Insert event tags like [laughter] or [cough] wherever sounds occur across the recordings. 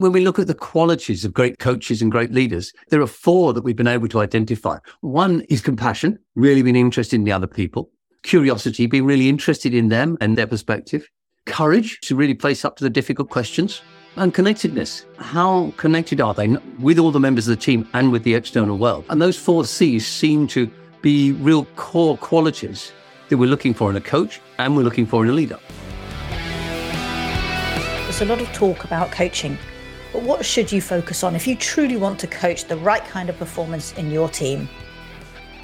When we look at the qualities of great coaches and great leaders, there are four that we've been able to identify. One is compassion, really being interested in the other people. Curiosity, being really interested in them and their perspective. Courage to really face up to the difficult questions. And connectedness. How connected are they with all the members of the team and with the external world? And those four C's seem to be real core qualities that we're looking for in a coach and we're looking for in a leader. There's a lot of talk about coaching but what should you focus on if you truly want to coach the right kind of performance in your team?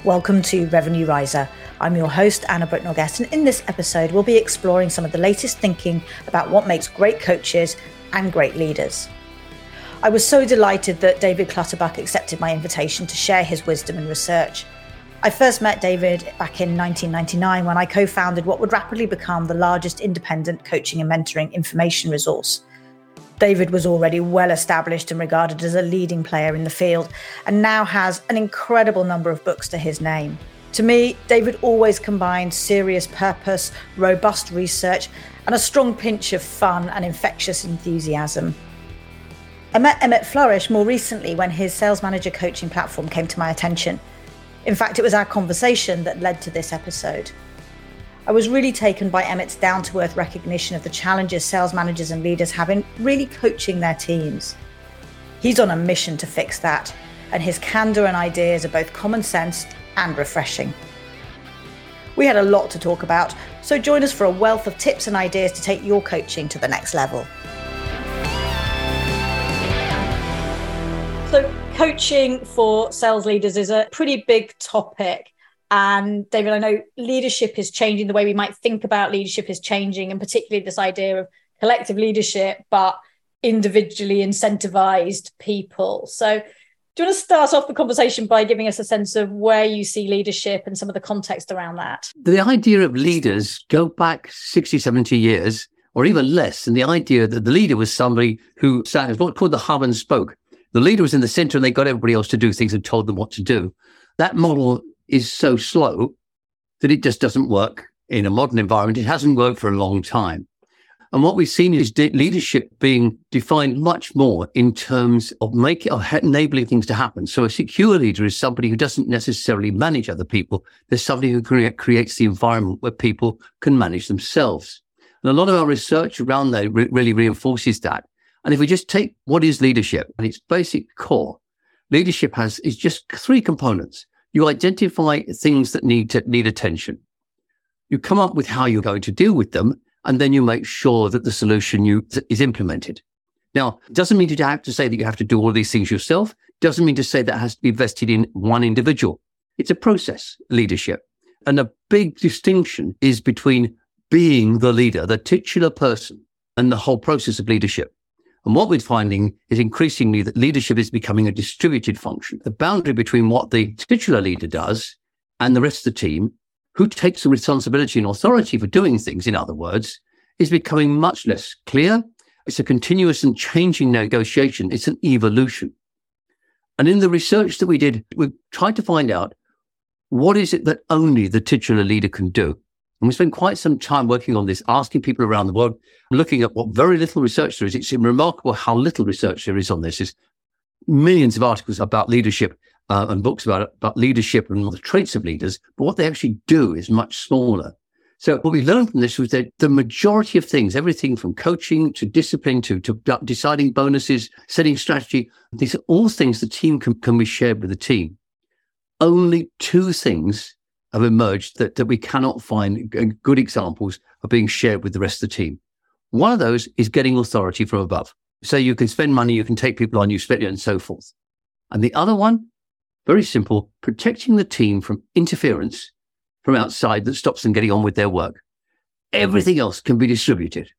Welcome to Revenue Riser. I'm your host, Anna Britnell-Guest, and in this episode, we'll be exploring some of the latest thinking about what makes great coaches and great leaders. I was so delighted that David Clutterbuck accepted my invitation to share his wisdom and research. I first met David back in 1999 when I co founded what would rapidly become the largest independent coaching and mentoring information resource. David was already well established and regarded as a leading player in the field, and now has an incredible number of books to his name. To me, David always combined serious purpose, robust research, and a strong pinch of fun and infectious enthusiasm. I met Emmett Flourish more recently when his sales manager coaching platform came to my attention. In fact, it was our conversation that led to this episode. I was really taken by Emmett's down to earth recognition of the challenges sales managers and leaders have in really coaching their teams. He's on a mission to fix that, and his candor and ideas are both common sense and refreshing. We had a lot to talk about, so join us for a wealth of tips and ideas to take your coaching to the next level. So, coaching for sales leaders is a pretty big topic. And David, I know leadership is changing. The way we might think about leadership is changing, and particularly this idea of collective leadership, but individually incentivized people. So, do you want to start off the conversation by giving us a sense of where you see leadership and some of the context around that? The idea of leaders go back 60, 70 years or even less. And the idea that the leader was somebody who sat, what called the hub and spoke. The leader was in the center and they got everybody else to do things and told them what to do. That model is so slow that it just doesn't work in a modern environment. It hasn't worked for a long time. And what we've seen is de- leadership being defined much more in terms of making of enabling things to happen. So a secure leader is somebody who doesn't necessarily manage other people. There's somebody who creates the environment where people can manage themselves. And a lot of our research around there re- really reinforces that. And if we just take what is leadership and its basic core, leadership has is just three components. You identify things that need to need attention. You come up with how you're going to deal with them, and then you make sure that the solution you is implemented. Now, doesn't mean to have to say that you have to do all these things yourself. Doesn't mean to say that has to be vested in one individual. It's a process, leadership. And a big distinction is between being the leader, the titular person, and the whole process of leadership. And what we're finding is increasingly that leadership is becoming a distributed function. The boundary between what the titular leader does and the rest of the team, who takes the responsibility and authority for doing things, in other words, is becoming much less clear. It's a continuous and changing negotiation. It's an evolution. And in the research that we did, we tried to find out what is it that only the titular leader can do? And we spent quite some time working on this, asking people around the world, looking at what very little research there is. It's remarkable how little research there is on this. There's millions of articles about leadership uh, and books about, about leadership and the traits of leaders, but what they actually do is much smaller. So what we learned from this was that the majority of things, everything from coaching to discipline to, to deciding bonuses, setting strategy, these are all things the team can, can be shared with the team. Only two things have emerged that, that we cannot find good examples of being shared with the rest of the team. One of those is getting authority from above. So you can spend money, you can take people on, you split it and so forth. And the other one, very simple, protecting the team from interference from outside that stops them getting on with their work. Mm-hmm. Everything else can be distributed.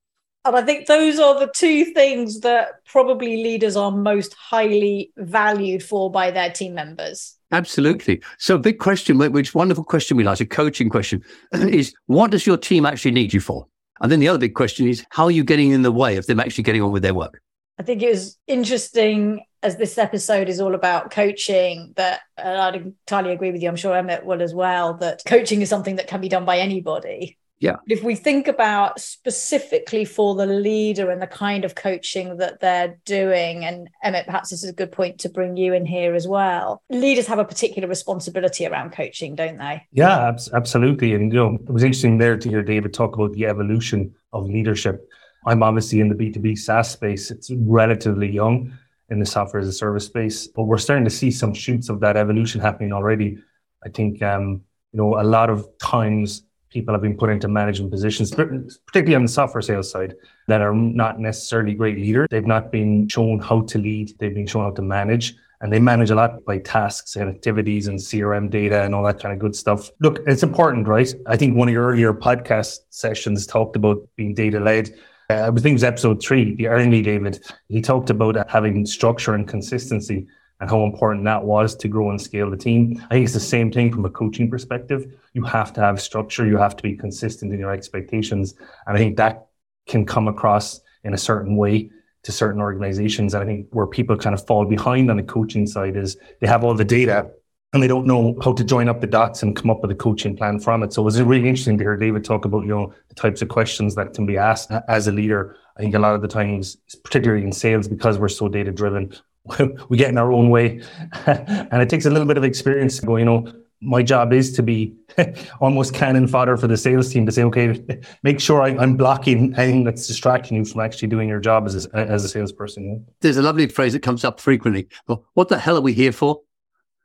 And I think those are the two things that probably leaders are most highly valued for by their team members. Absolutely. So, a big question, which wonderful question we like, a coaching question, [clears throat] is what does your team actually need you for? And then the other big question is how are you getting in the way of them actually getting on with their work? I think it was interesting as this episode is all about coaching that I'd entirely agree with you. I'm sure Emmett will as well, that coaching is something that can be done by anybody. Yeah. If we think about specifically for the leader and the kind of coaching that they're doing, and Emmett, perhaps this is a good point to bring you in here as well. Leaders have a particular responsibility around coaching, don't they? Yeah, absolutely. And you know, it was interesting there to hear David talk about the evolution of leadership. I'm obviously in the B2B SaaS space. It's relatively young in the software as a service space, but we're starting to see some shoots of that evolution happening already. I think um, you know a lot of times people have been put into management positions, particularly on the software sales side, that are not necessarily great leaders. They've not been shown how to lead. They've been shown how to manage. And they manage a lot by tasks and activities and CRM data and all that kind of good stuff. Look, it's important, right? I think one of your earlier podcast sessions talked about being data led. Uh, I think it was episode three, the early David. He talked about having structure and consistency and how important that was to grow and scale the team. I think it's the same thing from a coaching perspective. You have to have structure, you have to be consistent in your expectations. And I think that can come across in a certain way to certain organizations. And I think where people kind of fall behind on the coaching side is they have all the data and they don't know how to join up the dots and come up with a coaching plan from it. So it was really interesting to hear David talk about, you know, the types of questions that can be asked as a leader. I think a lot of the times, particularly in sales, because we're so data driven, [laughs] we get in our own way. [laughs] and it takes a little bit of experience to go, you know, my job is to be [laughs] almost cannon fodder for the sales team to say, okay, make sure I, am blocking anything that's distracting you from actually doing your job as a, as a salesperson. There's a lovely phrase that comes up frequently. Well, what the hell are we here for?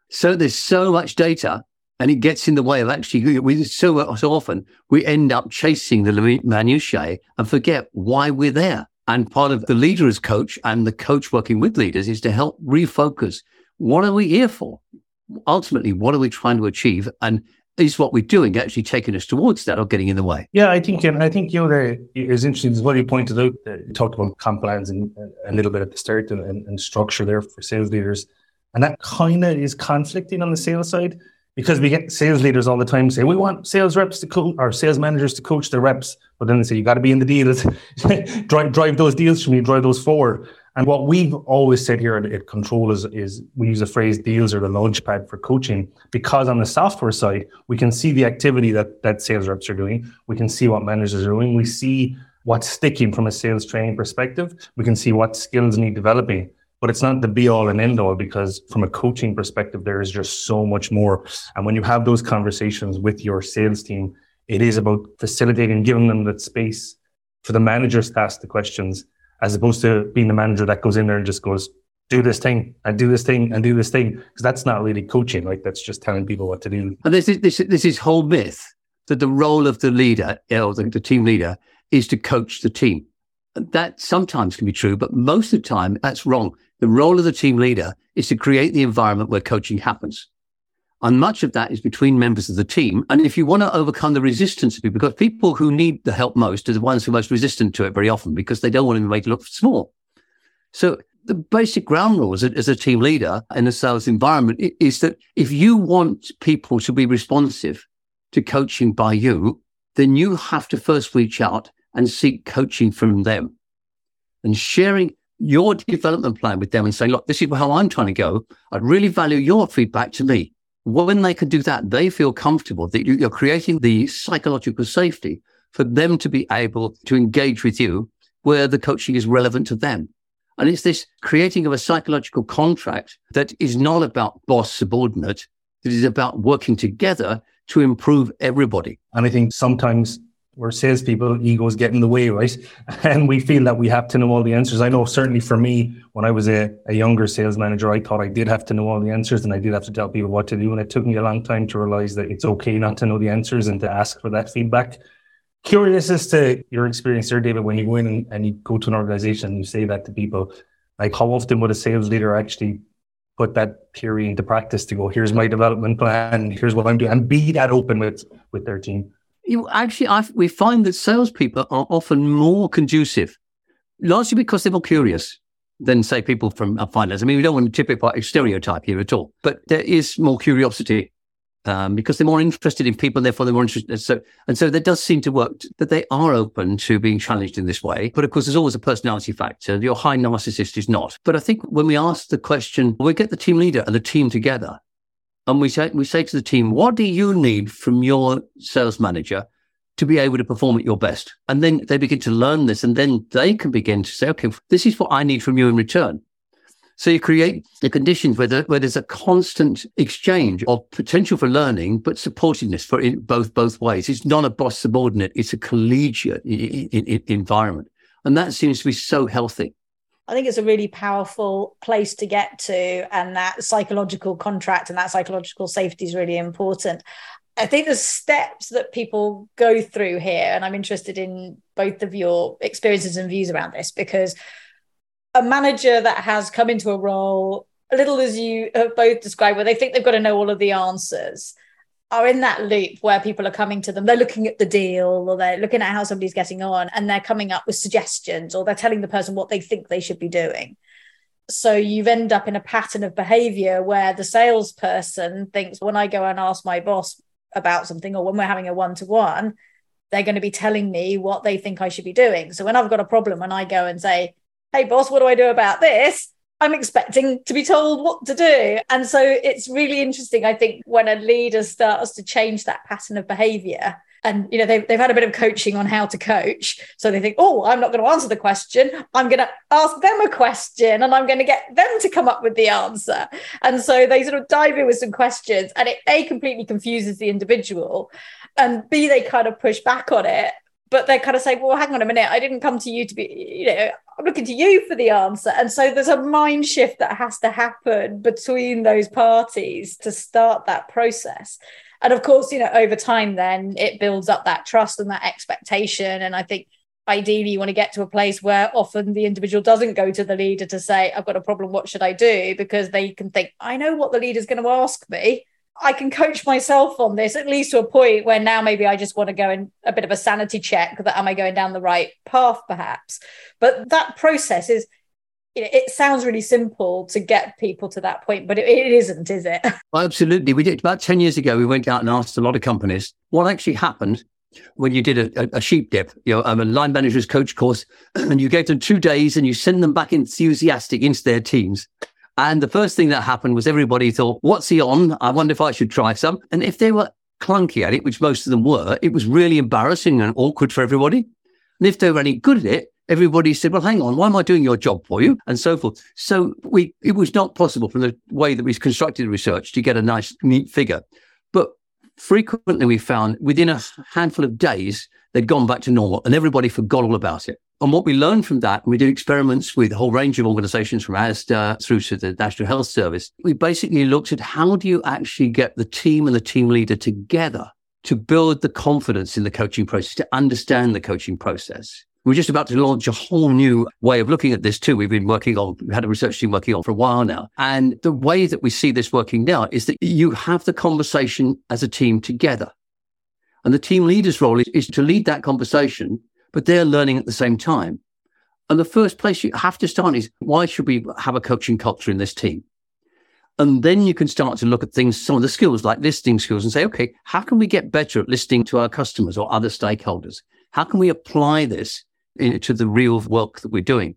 So there's so much data and it gets in the way of actually we so so often we end up chasing the minutiae and forget why we're there and part of the leader as coach and the coach working with leaders is to help refocus. What are we here for? Ultimately, what are we trying to achieve? And is what we're doing actually taking us towards that or getting in the way? Yeah, I think, and I think, you know, there is interesting as what you pointed out. That you talked about comp plans and a little bit at the start and, and structure there for sales leaders. And that kind of is conflicting on the sales side because we get sales leaders all the time say we want sales reps to coach or sales managers to coach their reps, but then they say you got to be in the deals, [laughs] drive drive those deals from you, drive those forward. And what we've always said here at, at Control is, is we use the phrase deals are the launchpad for coaching because on the software side, we can see the activity that, that sales reps are doing. We can see what managers are doing. We see what's sticking from a sales training perspective. We can see what skills need developing but it's not the be all and end all because from a coaching perspective, there is just so much more. And when you have those conversations with your sales team, it is about facilitating, giving them that space for the managers to ask the questions, as opposed to being the manager that goes in there and just goes, do this thing and do this thing and do this thing. Because that's not really coaching, Like That's just telling people what to do. And this is this, this is whole myth that the role of the leader or the, the team leader is to coach the team. That sometimes can be true, but most of the time that's wrong. The role of the team leader is to create the environment where coaching happens. And much of that is between members of the team. And if you want to overcome the resistance of people, because people who need the help most are the ones who are most resistant to it very often because they don't want to be made look small. So the basic ground rules as a team leader in a sales environment is that if you want people to be responsive to coaching by you, then you have to first reach out and seek coaching from them and sharing your development plan with them and saying, look, this is how I'm trying to go. I'd really value your feedback to me. When they can do that, they feel comfortable that you're creating the psychological safety for them to be able to engage with you where the coaching is relevant to them. And it's this creating of a psychological contract that is not about boss subordinate, it is about working together to improve everybody. And I think sometimes we're salespeople, egos get in the way, right? [laughs] And we feel that we have to know all the answers. I know certainly for me, when I was a, a younger sales manager, I thought I did have to know all the answers and I did have to tell people what to do. And it took me a long time to realize that it's okay not to know the answers and to ask for that feedback. Curious as to your experience there, David, when you go in and, and you go to an organization and you say that to people, like how often would a sales leader actually put that theory into practice to go, here's my development plan, here's what I'm doing, and be that open with with their team? You actually, I, we find that salespeople are often more conducive, largely because they're more curious than, say, people from finance. I mean, we don't want to typify stereotype here at all, but there is more curiosity um, because they're more interested in people, therefore they're more interested. So, and so that does seem to work that they are open to being challenged in this way. But of course, there's always a personality factor. Your high narcissist is not. But I think when we ask the question, we get the team leader and the team together and we say, we say to the team, what do you need from your sales manager to be able to perform at your best. And then they begin to learn this and then they can begin to say, okay, this is what I need from you in return. So you create the conditions where, there, where there's a constant exchange of potential for learning, but supportiveness for both both ways. It's not a boss subordinate; it's a collegiate I- I- environment, and that seems to be so healthy. I think it's a really powerful place to get to, and that psychological contract and that psychological safety is really important. I think the steps that people go through here, and I'm interested in both of your experiences and views around this because a manager that has come into a role, a little as you have both described, where they think they've got to know all of the answers, are in that loop where people are coming to them. They're looking at the deal or they're looking at how somebody's getting on and they're coming up with suggestions or they're telling the person what they think they should be doing. So you end up in a pattern of behavior where the salesperson thinks when I go and ask my boss about something or when we're having a one to one, they're going to be telling me what they think I should be doing. So when I've got a problem and I go and say, hey, boss, what do I do about this? I'm expecting to be told what to do. And so it's really interesting, I think, when a leader starts to change that pattern of behavior. And you know they've, they've had a bit of coaching on how to coach, so they think, oh, I'm not going to answer the question. I'm going to ask them a question, and I'm going to get them to come up with the answer. And so they sort of dive in with some questions, and it a completely confuses the individual, and b they kind of push back on it but they kind of say, well, hang on a minute, I didn't come to you to be, you know, I'm looking to you for the answer. And so there's a mind shift that has to happen between those parties to start that process. And of course, you know, over time, then it builds up that trust and that expectation. And I think ideally you want to get to a place where often the individual doesn't go to the leader to say, I've got a problem, what should I do? Because they can think, I know what the leader's going to ask me. I can coach myself on this at least to a point where now maybe I just want to go in a bit of a sanity check that am I going down the right path perhaps? But that process is it sounds really simple to get people to that point but it, it isn't is it? [laughs] Well, absolutely. We did about 10 years ago we went out and asked a lot of companies what actually happened when you did a, a sheep dip, you know, a line manager's coach course, [clears throat] and you gave them two days and you send them back enthusiastic into their teams. And the first thing that happened was everybody thought, what's he on? I wonder if I should try some. And if they were clunky at it, which most of them were, it was really embarrassing and awkward for everybody. And if they were any good at it, everybody said, well, hang on, why am I doing your job for you? And so forth. So we, it was not possible from the way that we constructed the research to get a nice, neat figure. But frequently we found within a handful of days, they'd gone back to normal and everybody forgot all about it. And what we learned from that, we did experiments with a whole range of organizations from ASDA through to the National Health Service. We basically looked at how do you actually get the team and the team leader together to build the confidence in the coaching process, to understand the coaching process. We're just about to launch a whole new way of looking at this too. We've been working on, we had a research team working on for a while now. And the way that we see this working now is that you have the conversation as a team together. And the team leader's role is, is to lead that conversation but they're learning at the same time. And the first place you have to start is why should we have a coaching culture in this team? And then you can start to look at things, some of the skills like listening skills and say, okay, how can we get better at listening to our customers or other stakeholders? How can we apply this to the real work that we're doing?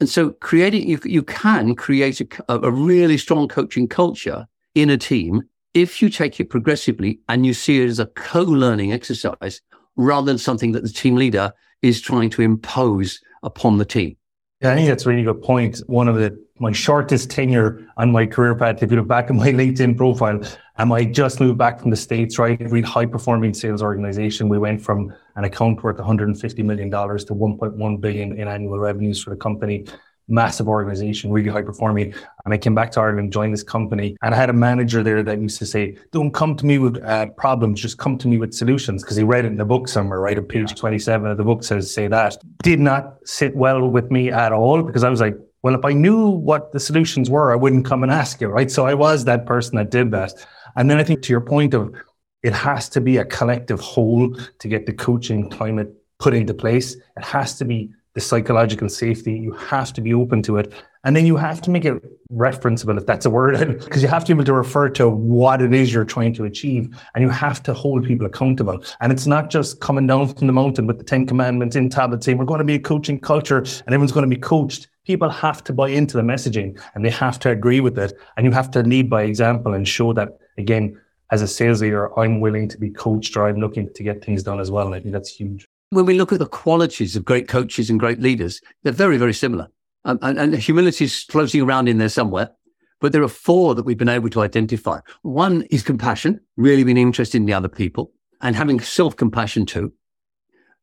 And so creating, you, you can create a, a really strong coaching culture in a team if you take it progressively and you see it as a co-learning exercise rather than something that the team leader is trying to impose upon the team. Yeah, I think that's a really good point. One of the my shortest tenure on my career path, if you look back at my [laughs] LinkedIn profile, and I just moved back from the States, right? A really high performing sales organization. We went from an account worth $150 million to 1.1 billion in annual revenues for the company massive organization, really high performing. And I came back to Ireland, joined this company, and I had a manager there that used to say, "Don't come to me with uh, problems, just come to me with solutions." Because he read it in the book somewhere, right? On page twenty-seven of the book says say that. Did not sit well with me at all because I was like, well, if I knew what the solutions were, I wouldn't come and ask you, right? So I was that person that did that. And then I think to your point of it has to be a collective whole to get the coaching climate put into place. It has to be the psychological safety. You have to be open to it. And then you have to make it referenceable, if that's a word, [laughs] because you have to be able to refer to what it is you're trying to achieve. And you have to hold people accountable. And it's not just coming down from the mountain with the 10 commandments in tablets saying, we're going to be a coaching culture and everyone's going to be coached. People have to buy into the messaging and they have to agree with it. And you have to lead by example and show that, again, as a sales leader, I'm willing to be coached or I'm looking to get things done as well. And I think that's huge. When we look at the qualities of great coaches and great leaders, they're very, very similar. Um, and, and humility is floating around in there somewhere. But there are four that we've been able to identify. One is compassion, really being interested in the other people and having self compassion too.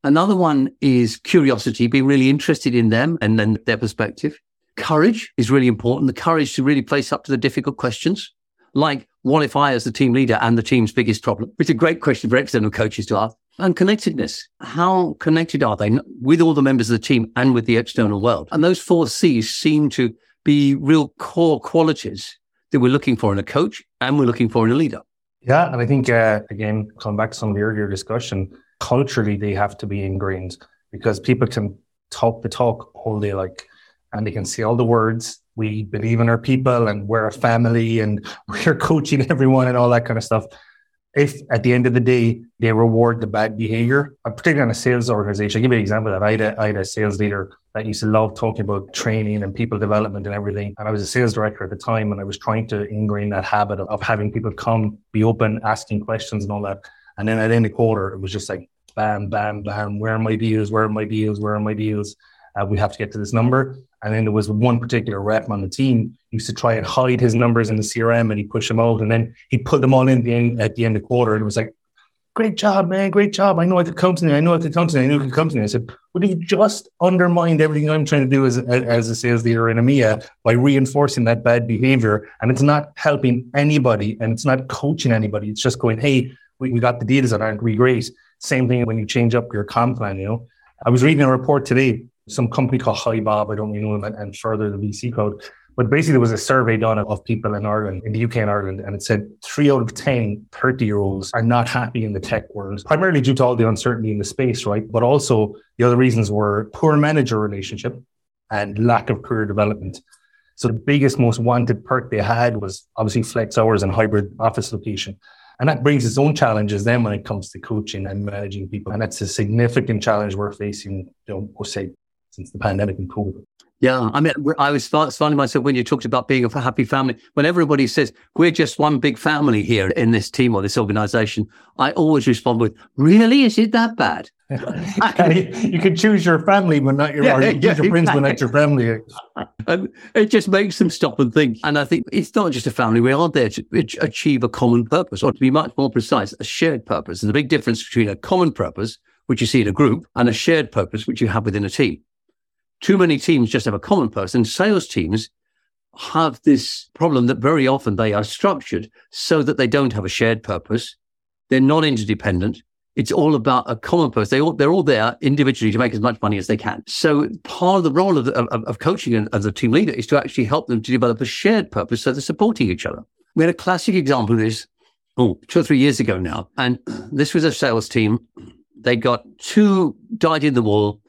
Another one is curiosity, being really interested in them and then their perspective. Courage is really important. The courage to really face up to the difficult questions, like what if I, as the team leader and the team's biggest problem, It's a great question for external coaches to ask. And connectedness. How connected are they with all the members of the team and with the external world? And those four C's seem to be real core qualities that we're looking for in a coach and we're looking for in a leader. Yeah. And I think, uh, again, coming back to some of the earlier discussion, culturally, they have to be ingrained because people can talk the talk all day, like, and they can say all the words. We believe in our people and we're a family and [laughs] we're coaching everyone and all that kind of stuff if at the end of the day they reward the bad behavior, uh, particularly in a sales organization. I'll give you an example that I had, a, I had a sales leader that used to love talking about training and people development and everything. And I was a sales director at the time and I was trying to ingrain that habit of, of having people come, be open, asking questions and all that. And then at the end of the quarter, it was just like, bam, bam, bam, where are my deals? Where are my deals? Where are my deals? Uh, we have to get to this number. And then there was one particular rep on the team used to try and hide his numbers in the CRM and he'd push them out. And then he'd put them all in the end, at the end of the quarter. And it was like, great job, man. Great job. I know I could come me. I know I could come me. I know I could come to. I said, would you've just undermined everything I'm trying to do as, as a sales leader in EMEA by reinforcing that bad behavior. And it's not helping anybody and it's not coaching anybody. It's just going, hey, we, we got the deals that aren't we great? Same thing when you change up your comp plan, you know. I was reading a report today some company called HiBob. I don't really know them, and further the VC code. But basically, there was a survey done of people in Ireland, in the UK and Ireland, and it said three out of 10 30 year olds are not happy in the tech world, primarily due to all the uncertainty in the space, right? But also the other reasons were poor manager relationship and lack of career development. So the biggest, most wanted perk they had was obviously flex hours and hybrid office location. And that brings its own challenges then when it comes to coaching and managing people. And that's a significant challenge we're facing, you know, we'll say since the pandemic and COVID. Yeah, I mean, I was finding myself when you talked about being a happy family. When everybody says we're just one big family here in this team or this organization, I always respond with, "Really? Is it that bad?" [laughs] you can choose your family, but not your, yeah, yeah, choose your friends, but not your family. And it just makes them stop and think. And I think it's not just a family; we are there to achieve a common purpose, or to be much more precise, a shared purpose. There's a big difference between a common purpose, which you see in a group, and a shared purpose, which you have within a team. Too many teams just have a common person. Sales teams have this problem that very often they are structured so that they don't have a shared purpose. They're not interdependent. It's all about a common purpose. They all, they're all there individually to make as much money as they can. So part of the role of, of, of coaching and as a team leader is to actually help them to develop a shared purpose so they're supporting each other. We had a classic example of this, oh, two or three years ago now. And [clears throat] this was a sales team. They got two dyed in the wall,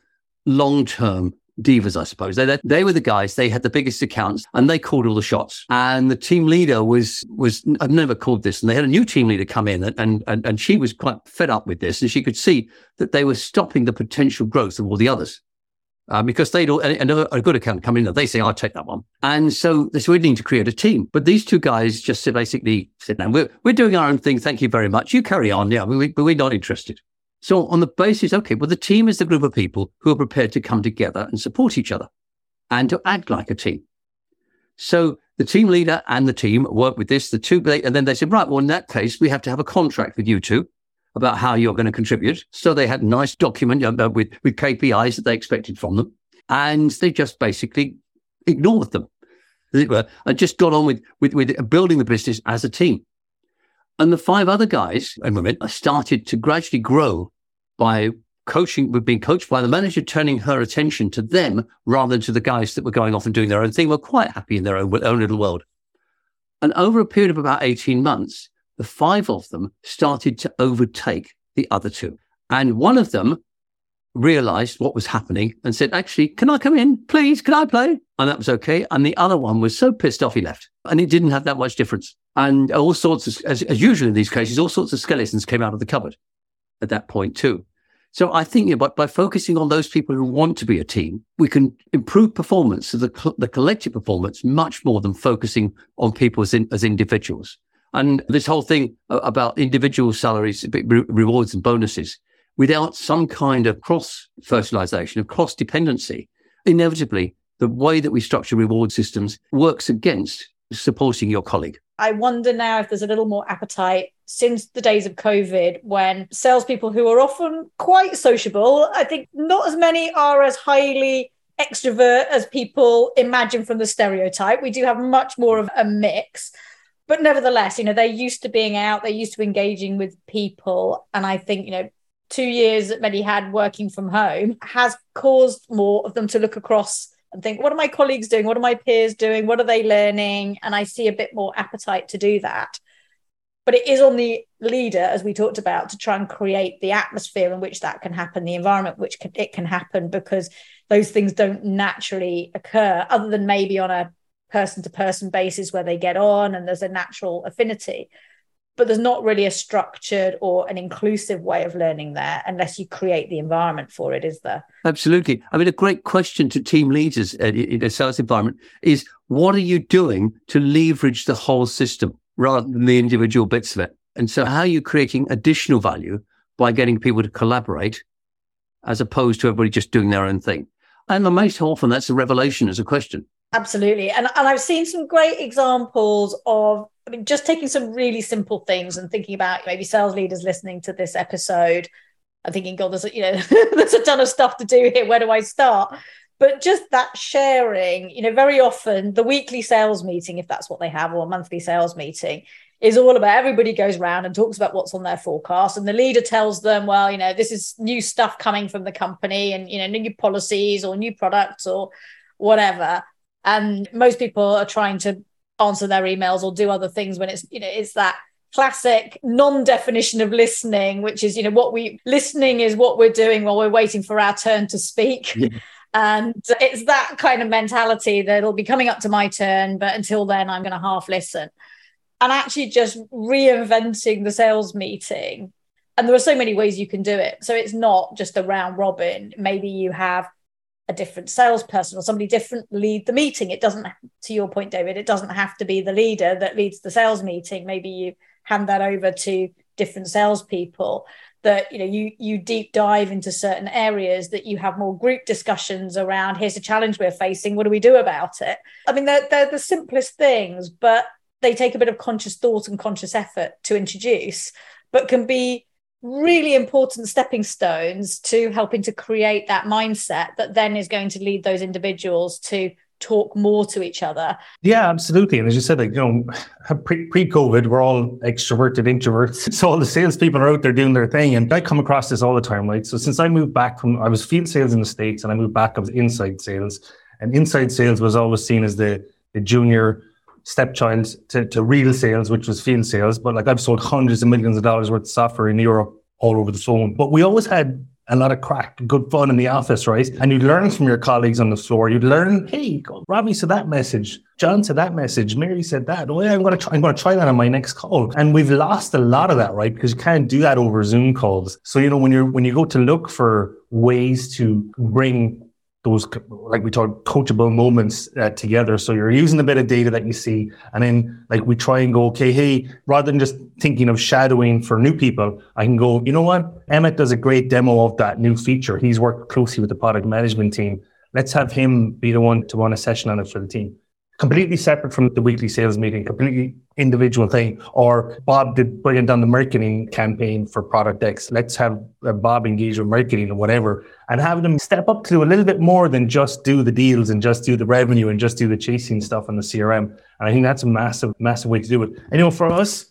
long term divas, I suppose. They, they were the guys. They had the biggest accounts and they called all the shots. And the team leader was, was, I've never called this. And they had a new team leader come in and, and, and she was quite fed up with this. And she could see that they were stopping the potential growth of all the others. Uh, because they'd all, a good account come in, they say, I'll take that one. And so this we need to create a team. But these two guys just basically said, no, we're, we're doing our own thing. Thank you very much. You carry on. Yeah, we, we, we're not interested. So on the basis, okay, well, the team is the group of people who are prepared to come together and support each other and to act like a team. So the team leader and the team work with this, the two, and then they said, right, well, in that case, we have to have a contract with you two about how you're going to contribute. So they had a nice document uh, with, with KPIs that they expected from them. And they just basically ignored them, as it were, and just got on with, with, with building the business as a team. And the five other guys and women started to gradually grow by coaching, we've been coached by the manager turning her attention to them rather than to the guys that were going off and doing their own thing, were quite happy in their own, own little world. And over a period of about 18 months, the five of them started to overtake the other two. And one of them realized what was happening and said, actually, can I come in? Please, can I play? And that was okay. And the other one was so pissed off he left. And it didn't have that much difference. And all sorts of, as, as usual in these cases, all sorts of skeletons came out of the cupboard at that point too. So I think you know, by, by focusing on those people who want to be a team, we can improve performance, the, the collective performance, much more than focusing on people as, in, as individuals. And this whole thing about individual salaries, rewards and bonuses, without some kind of cross fertilization, of cross dependency, inevitably the way that we structure reward systems works against supporting your colleague. I wonder now if there's a little more appetite since the days of COVID when salespeople who are often quite sociable, I think not as many are as highly extrovert as people imagine from the stereotype. We do have much more of a mix. But nevertheless, you know, they're used to being out, they're used to engaging with people. And I think, you know, two years that many had working from home has caused more of them to look across and think, what are my colleagues doing? What are my peers doing? What are they learning? And I see a bit more appetite to do that. But it is on the leader, as we talked about, to try and create the atmosphere in which that can happen, the environment which can, it can happen, because those things don't naturally occur, other than maybe on a person to person basis where they get on and there's a natural affinity but there's not really a structured or an inclusive way of learning there unless you create the environment for it is there? Absolutely. I mean a great question to team leaders uh, in a sales environment is what are you doing to leverage the whole system rather than the individual bits of it? And so how are you creating additional value by getting people to collaborate as opposed to everybody just doing their own thing? And the most often that's a revelation as a question. Absolutely. And, and i've seen some great examples of I mean, just taking some really simple things and thinking about maybe sales leaders listening to this episode and thinking, God, there's a, you know, [laughs] there's a ton of stuff to do here. Where do I start? But just that sharing, you know, very often the weekly sales meeting, if that's what they have, or a monthly sales meeting, is all about everybody goes around and talks about what's on their forecast. And the leader tells them, well, you know, this is new stuff coming from the company and, you know, new policies or new products or whatever. And most people are trying to answer their emails or do other things when it's you know it's that classic non-definition of listening which is you know what we listening is what we're doing while we're waiting for our turn to speak. Yeah. [laughs] and it's that kind of mentality that it'll be coming up to my turn but until then i'm going to half listen. And actually just reinventing the sales meeting. And there are so many ways you can do it. So it's not just a round robin. Maybe you have a different salesperson or somebody different lead the meeting. It doesn't, to your point, David, it doesn't have to be the leader that leads the sales meeting. Maybe you hand that over to different salespeople. That you know, you you deep dive into certain areas. That you have more group discussions around. Here's a challenge we're facing. What do we do about it? I mean, they're they're the simplest things, but they take a bit of conscious thought and conscious effort to introduce, but can be really important stepping stones to helping to create that mindset that then is going to lead those individuals to talk more to each other. Yeah, absolutely. And as you said, like, you know, pre COVID, we're all extroverted introverts. [laughs] So all the salespeople are out there doing their thing. And I come across this all the time, right? So since I moved back from, I was field sales in the States and I moved back, I was inside sales. And inside sales was always seen as the, the junior stepchild to, to real sales, which was field sales. But like I've sold hundreds of millions of dollars worth of software in Europe all over the phone. But we always had a lot of crack, good fun in the office, right? And you'd learn from your colleagues on the floor. You'd learn, hey, Robbie said that message, John said that message, Mary said that. Oh, yeah, I'm gonna try, I'm gonna try that on my next call. And we've lost a lot of that, right? Because you can't do that over Zoom calls. So you know when you're when you go to look for ways to bring those like we talk coachable moments uh, together. So you're using a bit of data that you see and then like we try and go okay hey rather than just thinking of shadowing for new people i can go you know what? Emmett does a great demo of that new feature. He's worked closely with the product management team. Let's have him be the one to run a session on it for the team completely separate from the weekly sales meeting, completely individual thing. Or Bob did brilliant on the marketing campaign for Product X. Let's have Bob engage with marketing or whatever and have them step up to do a little bit more than just do the deals and just do the revenue and just do the chasing stuff on the CRM. And I think that's a massive, massive way to do it. And you know, for us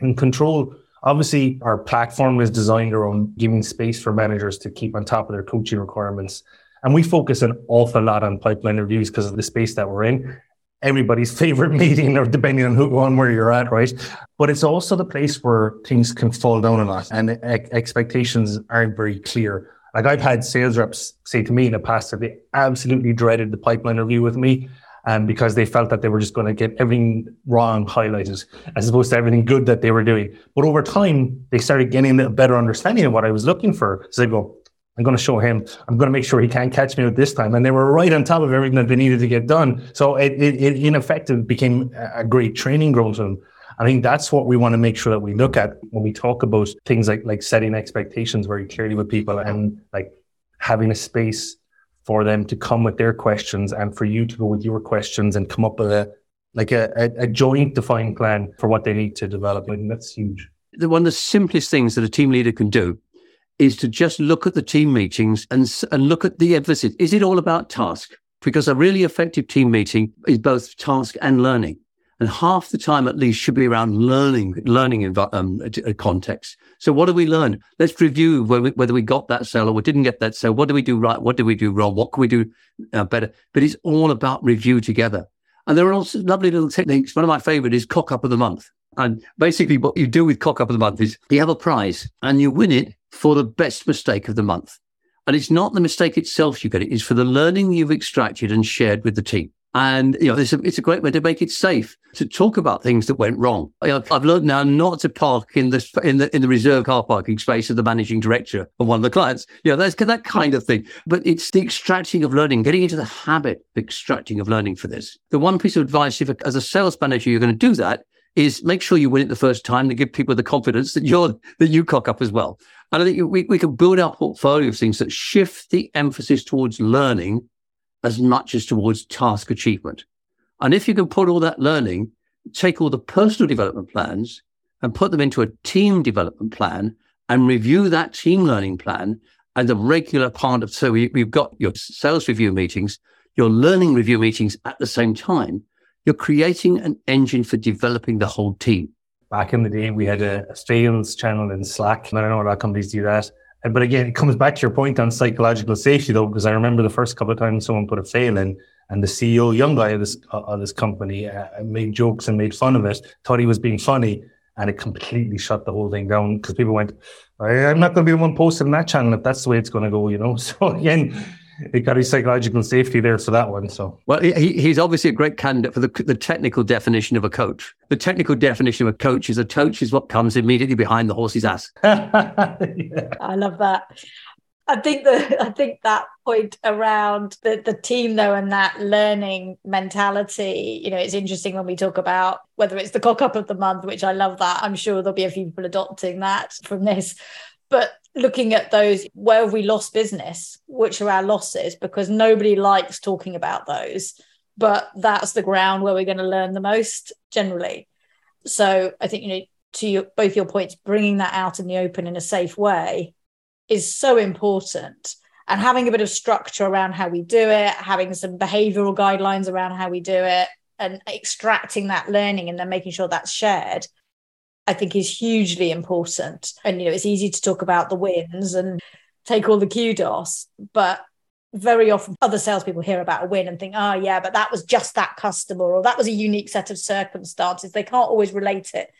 in control, obviously our platform is designed around giving space for managers to keep on top of their coaching requirements. And we focus an awful lot on pipeline reviews because of the space that we're in everybody's [laughs] favorite meeting or depending on who on where you're at, right? But it's also the place where things can fall down a lot and expectations aren't very clear. Like I've had sales reps say to me in the past that they absolutely dreaded the pipeline review with me. Um, because they felt that they were just going to get everything wrong highlighted as opposed to everything good that they were doing. But over time, they started getting a better understanding of what I was looking for. So they go, I'm going to show him. I'm going to make sure he can't catch me with this time. And they were right on top of everything that they needed to get done. So it, it, it in effect, it became a great training ground for them. I think that's what we want to make sure that we look at when we talk about things like like setting expectations very clearly with people and like having a space for them to come with their questions and for you to go with your questions and come up with a like a, a, a joint defined plan for what they need to develop. I And that's huge. The one of the simplest things that a team leader can do is to just look at the team meetings and, and look at the emphasis. Is it all about task? Because a really effective team meeting is both task and learning. And half the time, at least, should be around learning, learning um, context. So, what do we learn? Let's review whether we, got that sale or we didn't get that sale. What do we do right? What do we do wrong? What can we do uh, better? But it's all about review together. And there are also lovely little techniques. One of my favorite is cock up of the month. And basically, what you do with cock up of the month is you have a prize and you win it for the best mistake of the month. And it's not the mistake itself you get it, it's for the learning you've extracted and shared with the team. And, you know, it's a, it's a great way to make it safe to talk about things that went wrong. I've learned now not to park in the, in the, in the reserve car parking space of the managing director of one of the clients. You know, that's that kind of thing. But it's the extracting of learning, getting into the habit of extracting of learning for this. The one piece of advice, if as a sales manager, you're going to do that is make sure you win it the first time to give people the confidence that you're, that you cock up as well. And I think we, we can build our portfolio of things that shift the emphasis towards learning as much as towards task achievement. And if you can put all that learning, take all the personal development plans and put them into a team development plan and review that team learning plan as a regular part of, so we, we've got your sales review meetings, your learning review meetings at the same time. You're creating an engine for developing the whole team. Back in the day, we had a, sales channel in Slack. I don't know what companies do that. But again, it comes back to your point on psychological safety, though, because I remember the first couple of times someone put a fail in, and the CEO, young guy of this of this company, uh, made jokes and made fun of it, thought he was being funny, and it completely shut the whole thing down because people went, "I'm not going to be the one posting that channel if that's the way it's going to go," you know. [laughs] So again, he got his psychological safety there for that one. So, well, he, he's obviously a great candidate for the, the technical definition of a coach. The technical definition of a coach is a coach is what comes immediately behind the horse's ass. yeah. [laughs] I love that. I think the I think that point around the, the team though and that learning mentality, you know, it's interesting when we talk about whether it's the cock up of the month, which I love that. I'm sure there'll be a few people adopting that from this. But looking at those where have we lost business? Which are our losses? Because nobody likes talking about those. But that's the ground where we're going to learn the most generally. So i think you know to your, both your points bringing that out in the open in a safe way is so important. And having a bit of structure around how we do it having some behavioral guidelines around how we do it and extracting that learning and then making sure that's shared I think is hugely important. And you know, it's easy to talk about the wins and take all the kudos, but very often other salespeople hear about a win and think, oh yeah, but that was just that customer or that was a unique set of circumstances. They can't always relate it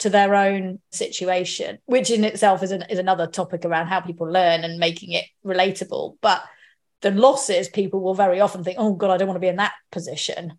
to their own situation, which in itself is, an, is another topic around how people learn and making it relatable. But the losses, people will very often think, oh God, I don't want to be in that position.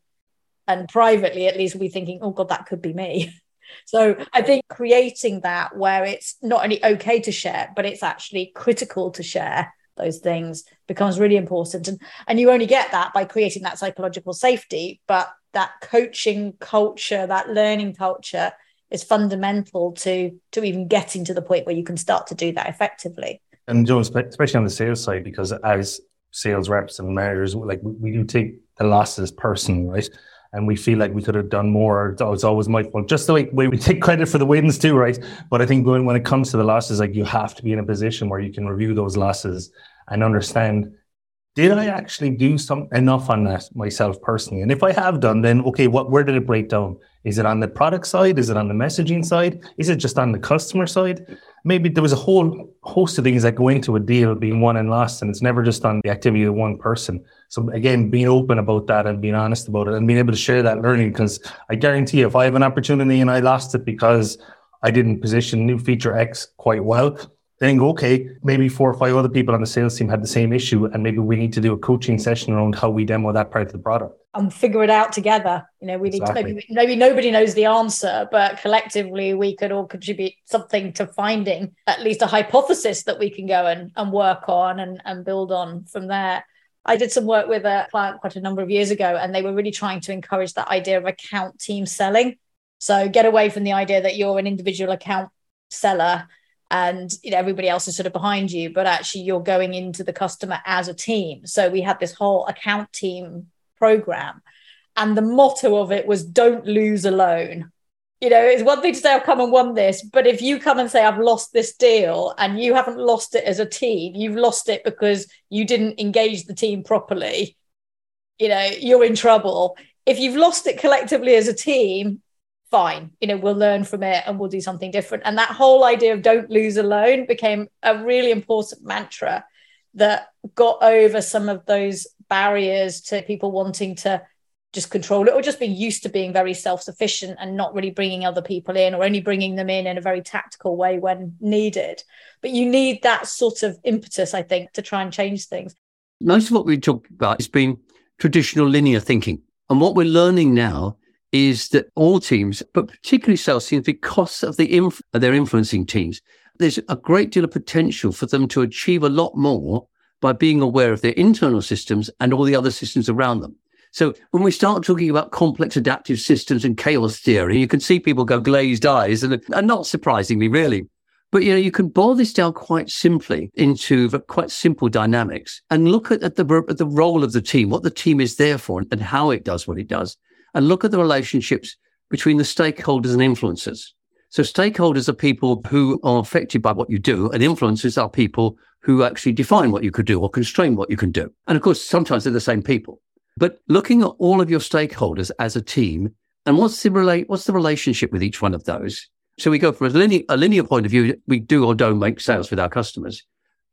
And privately, at least, we'll be thinking, oh God, that could be me. [laughs] So I think creating that where it's not only okay to share, but it's actually critical to share those things becomes really important. And, and you only get that by creating that psychological safety, but that coaching culture, that learning culture is fundamental to to even getting to the point where you can start to do that effectively. And Joe, especially on the sales side, because as sales reps and managers, like we do take the losses personally, right? And we feel like we could have done more. It's always my fault. Just the way, way we take credit for the wins too, right? But I think when, when it comes to the losses, like you have to be in a position where you can review those losses and understand did I actually do some enough on that myself personally? And if I have done, then okay, what where did it break down? Is it on the product side? Is it on the messaging side? Is it just on the customer side? Maybe there was a whole host of things that go into a deal being won and lost, and it's never just on the activity of one person. So again, being open about that and being honest about it and being able to share that learning, because I guarantee you, if I have an opportunity and I lost it because I didn't position new feature X quite well, then go, okay, maybe four or five other people on the sales team had the same issue, and maybe we need to do a coaching session around how we demo that part of the product and figure it out together. You know, we need to maybe maybe nobody knows the answer, but collectively we could all contribute something to finding at least a hypothesis that we can go and, and work on and, and build on from there. I did some work with a client quite a number of years ago, and they were really trying to encourage that idea of account team selling So get away from the idea that you're an individual account seller and you know everybody else is sort of behind you but actually you're going into the customer as a team. So we had this whole account team program and the motto of it was don't lose alone. You know it's one thing to say i've come and won this but if you come and say i've lost this deal and you haven't lost it as a team you've lost it because you didn't engage the team properly you know you're in trouble. If you've lost it collectively as a team fine you know we'll learn from it and we'll do something different. And that whole idea of don't lose alone became a really important mantra that got over some of those barriers to people wanting to just control it or just being used to being very self-sufficient and not really bringing other people in or only bringing them in in a very tactical way when needed. But you need that sort of impetus i think to try and change things. Most of what we talk about has been traditional linear thinking. And what we're learning now is that all teams, but particularly sales teams, because of the inf- their influencing teams, there's a great deal of potential for them to achieve a lot more by being aware of their internal systems and all the other systems around them. So when we start talking about complex adaptive systems and chaos theory, you can see people go glazed eyes and, and not surprisingly, really. But you know, you can boil this down quite simply into quite simple dynamics and look at, at the at the role of the team, what the team is there for, and how it does what it does and look at the relationships between the stakeholders and influencers. So stakeholders are people who are affected by what you do and influencers are people who actually define what you could do or constrain what you can do. And of course, sometimes they're the same people. But looking at all of your stakeholders as a team and what's the what's the relationship with each one of those? So we go from a linear, a linear point of view, we do or don't make sales with our customers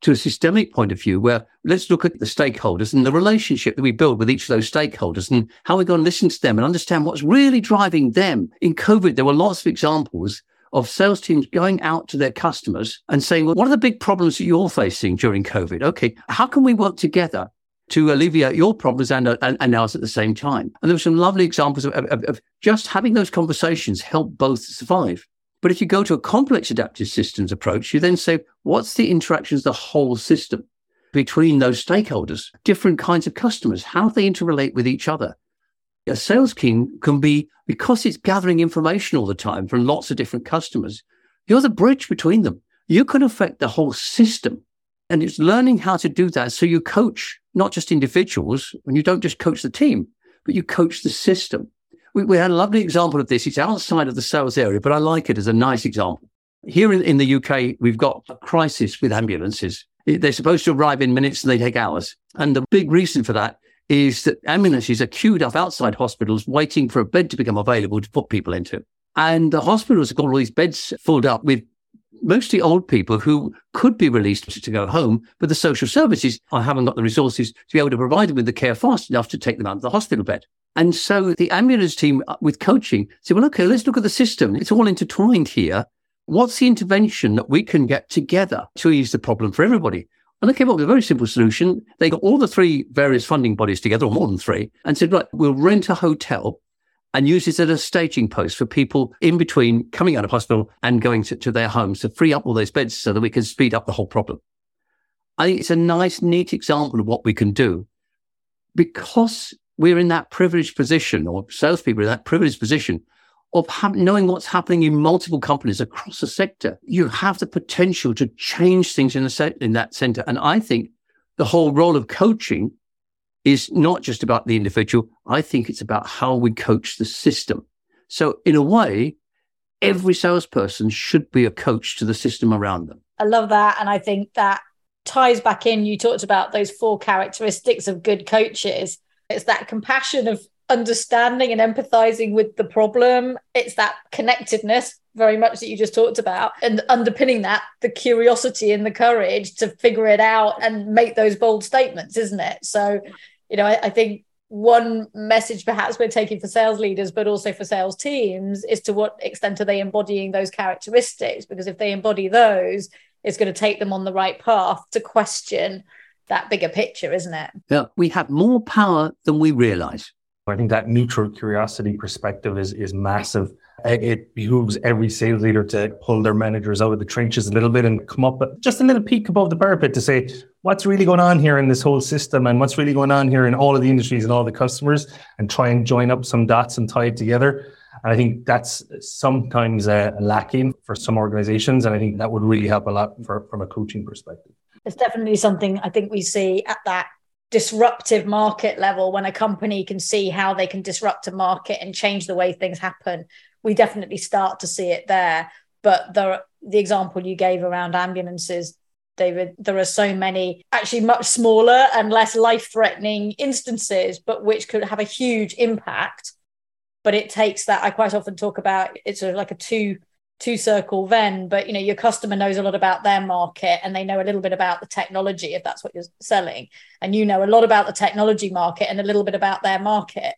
to a systemic point of view where let's look at the stakeholders and the relationship that we build with each of those stakeholders and how we go and listen to them and understand what's really driving them. In COVID, there were lots of examples of sales teams going out to their customers and saying, well, what are the big problems that you're facing during COVID? Okay, how can we work together to alleviate your problems and, uh, and, and ours at the same time? And there were some lovely examples of, of, of just having those conversations help both survive. But if you go to a complex adaptive systems approach, you then say, what's the interactions, of the whole system between those stakeholders, different kinds of customers, how they interrelate with each other? A sales team can be, because it's gathering information all the time from lots of different customers, you're the bridge between them. You can affect the whole system. And it's learning how to do that. So you coach not just individuals, and you don't just coach the team, but you coach the system we, we had a lovely example of this. It's outside of the sales area, but I like it as a nice example. Here in, in the UK, we've got a crisis with ambulances. They're supposed to arrive in minutes and they take hours. And the big reason for that is that ambulances are queued up outside hospitals waiting for a bed to become available to put people into. And the hospitals have got all these beds filled up with mostly old people who could be released to go home, but the social services haven't got the resources to be able to provide them with the care fast enough to take them out of the hospital bed. And so the ambulance team uh, with coaching said, well, okay, let's look at the system. It's all intertwined here. What's the intervention that we can get together to ease the problem for everybody? And they came up with a very simple solution. They got all the three various funding bodies together, or more than three, and said, right, we'll rent a hotel and use it as a staging post for people in between coming out of hospital and going to, to their homes to free up all those beds so that we can speed up the whole problem. I think it's a nice, neat example of what we can do because we're in that privileged position, or salespeople in that privileged position of ha- knowing what's happening in multiple companies across the sector. You have the potential to change things in, the se- in that center. And I think the whole role of coaching is not just about the individual. I think it's about how we coach the system. So in a way, every salesperson should be a coach to the system around them. I love that. And I think that ties back in. You talked about those four characteristics of good coaches. It's that compassion of understanding and empathizing with the problem. It's that connectedness, very much that you just talked about. And underpinning that, the curiosity and the courage to figure it out and make those bold statements, isn't it? So, you know, I, I think one message perhaps we're taking for sales leaders, but also for sales teams, is to what extent are they embodying those characteristics? Because if they embody those, it's going to take them on the right path to question that bigger picture, isn't it? Yeah, we have more power than we realize. I think that neutral curiosity perspective is is massive. It behooves every sales leader to pull their managers out of the trenches a little bit and come up just a little peek above the parapet to say what's really going on here in this whole system and what's really going on here in all of the industries and all the customers and try and join up some dots and tie it together. And I think that's sometimes uh, lacking for some organizations. And I think that would really help a lot for, from a coaching perspective. It's definitely something I think we see at that disruptive market level when a company can see how they can disrupt a market and change the way things happen. We definitely start to see it there. But the, the example you gave around ambulances David, there are so many actually much smaller and less life threatening instances, but which could have a huge impact. But it takes that. I quite often talk about it's sort of like a two two circle Venn, but you know, your customer knows a lot about their market and they know a little bit about the technology if that's what you're selling. And you know a lot about the technology market and a little bit about their market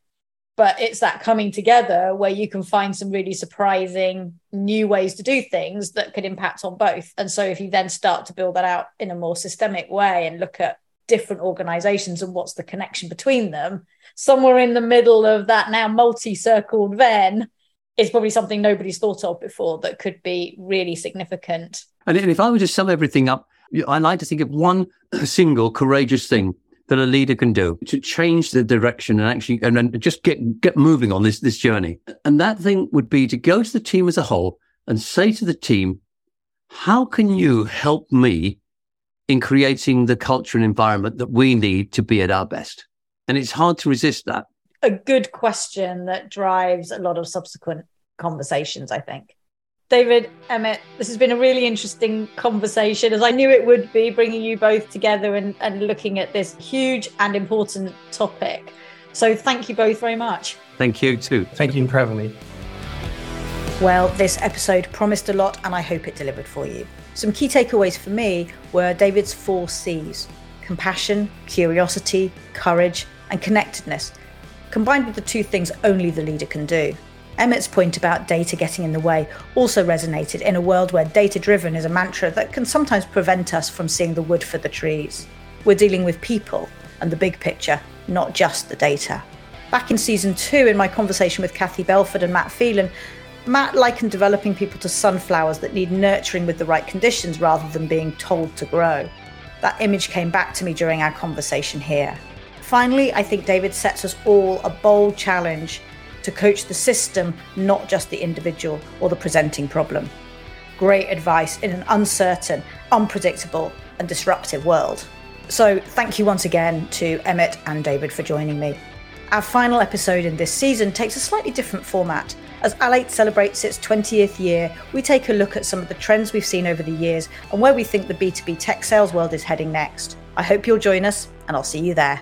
but it's that coming together where you can find some really surprising new ways to do things that could impact on both and so if you then start to build that out in a more systemic way and look at different organizations and what's the connection between them somewhere in the middle of that now multi-circled venn is probably something nobody's thought of before that could be really significant and if i were to sum everything up i like to think of one [clears throat] single courageous thing that a leader can do to change the direction and actually and, just get get moving on this this journey. And that thing would be to go to the team as a whole and say to the team, how can you help me in creating the culture and environment that we need to be at our best? And it's hard to resist that. A good question that drives a lot of subsequent conversations, I think. David, Emmett, this has been a really interesting conversation, as I knew it would be, bringing you both together and, and looking at this huge and important topic. So thank you both very much. Thank you too. Thank you for having me. Well, this episode promised a lot, and I hope it delivered for you. Some key takeaways for me were David's four C's compassion, curiosity, courage, and connectedness, combined with the two things only the leader can do. Emmett's point about data getting in the way also resonated in a world where data driven is a mantra that can sometimes prevent us from seeing the wood for the trees. We're dealing with people and the big picture, not just the data. Back in season two, in my conversation with Kathy Belford and Matt Phelan, Matt likened developing people to sunflowers that need nurturing with the right conditions rather than being told to grow. That image came back to me during our conversation here. Finally, I think David sets us all a bold challenge to coach the system, not just the individual or the presenting problem. Great advice in an uncertain, unpredictable, and disruptive world. So, thank you once again to Emmett and David for joining me. Our final episode in this season takes a slightly different format. As Alate celebrates its 20th year, we take a look at some of the trends we've seen over the years and where we think the B2B tech sales world is heading next. I hope you'll join us, and I'll see you there.